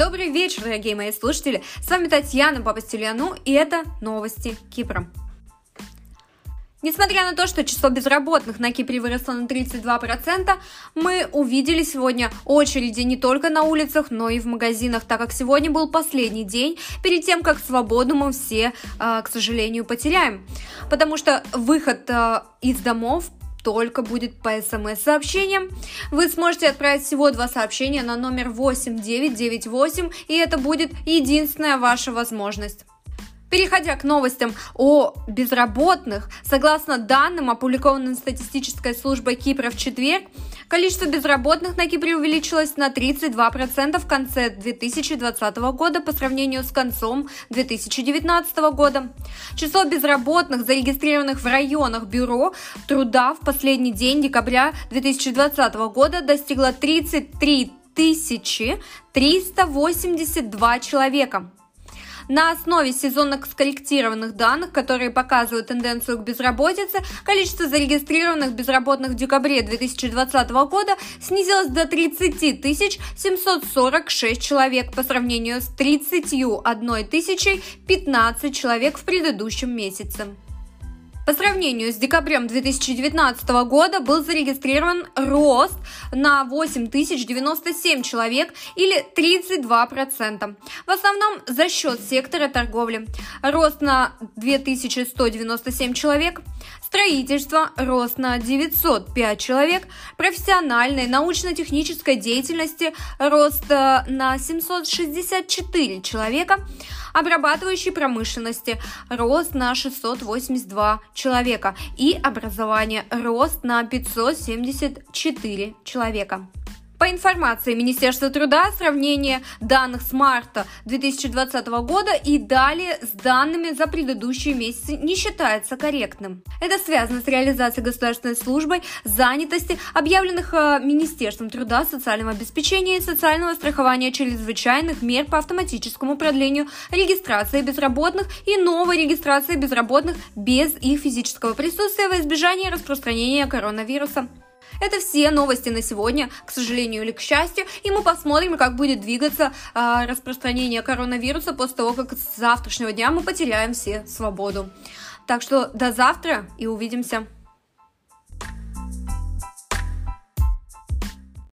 Добрый вечер, дорогие мои слушатели! С вами Татьяна Папастельяну, и это новости Кипра. Несмотря на то, что число безработных на Кипре выросло на 32%, мы увидели сегодня очереди не только на улицах, но и в магазинах, так как сегодня был последний день перед тем, как свободу мы все, а, к сожалению, потеряем. Потому что выход а, из домов только будет по смс-сообщениям. Вы сможете отправить всего два сообщения на номер 8998, и это будет единственная ваша возможность. Переходя к новостям о безработных, согласно данным, опубликованным статистической службой Кипра в четверг, количество безработных на Кипре увеличилось на 32% в конце 2020 года по сравнению с концом 2019 года. Число безработных, зарегистрированных в районах бюро труда в последний день декабря 2020 года достигло 33 382 человека. На основе сезонных скорректированных данных, которые показывают тенденцию к безработице, количество зарегистрированных безработных в декабре 2020 года снизилось до 30 746 человек по сравнению с 31 тысячей 15 человек в предыдущем месяце. По сравнению с декабрем 2019 года был зарегистрирован рост на 8097 человек или 32%. В основном за счет сектора торговли. Рост на 2197 человек. Строительство – рост на 905 человек, профессиональной научно-технической деятельности – рост э, на 764 человека, обрабатывающей промышленности – рост на 682 человека и образование – рост на 574 человека. Информации Министерства труда, сравнение данных с марта 2020 года и далее с данными за предыдущие месяцы не считается корректным. Это связано с реализацией государственной службой занятости, объявленных э, Министерством труда, социального обеспечения и социального страхования чрезвычайных мер по автоматическому продлению регистрации безработных и новой регистрации безработных без их физического присутствия во избежание распространения коронавируса. Это все новости на сегодня, к сожалению или к счастью, и мы посмотрим, как будет двигаться э, распространение коронавируса после того, как с завтрашнего дня мы потеряем все свободу. Так что до завтра и увидимся.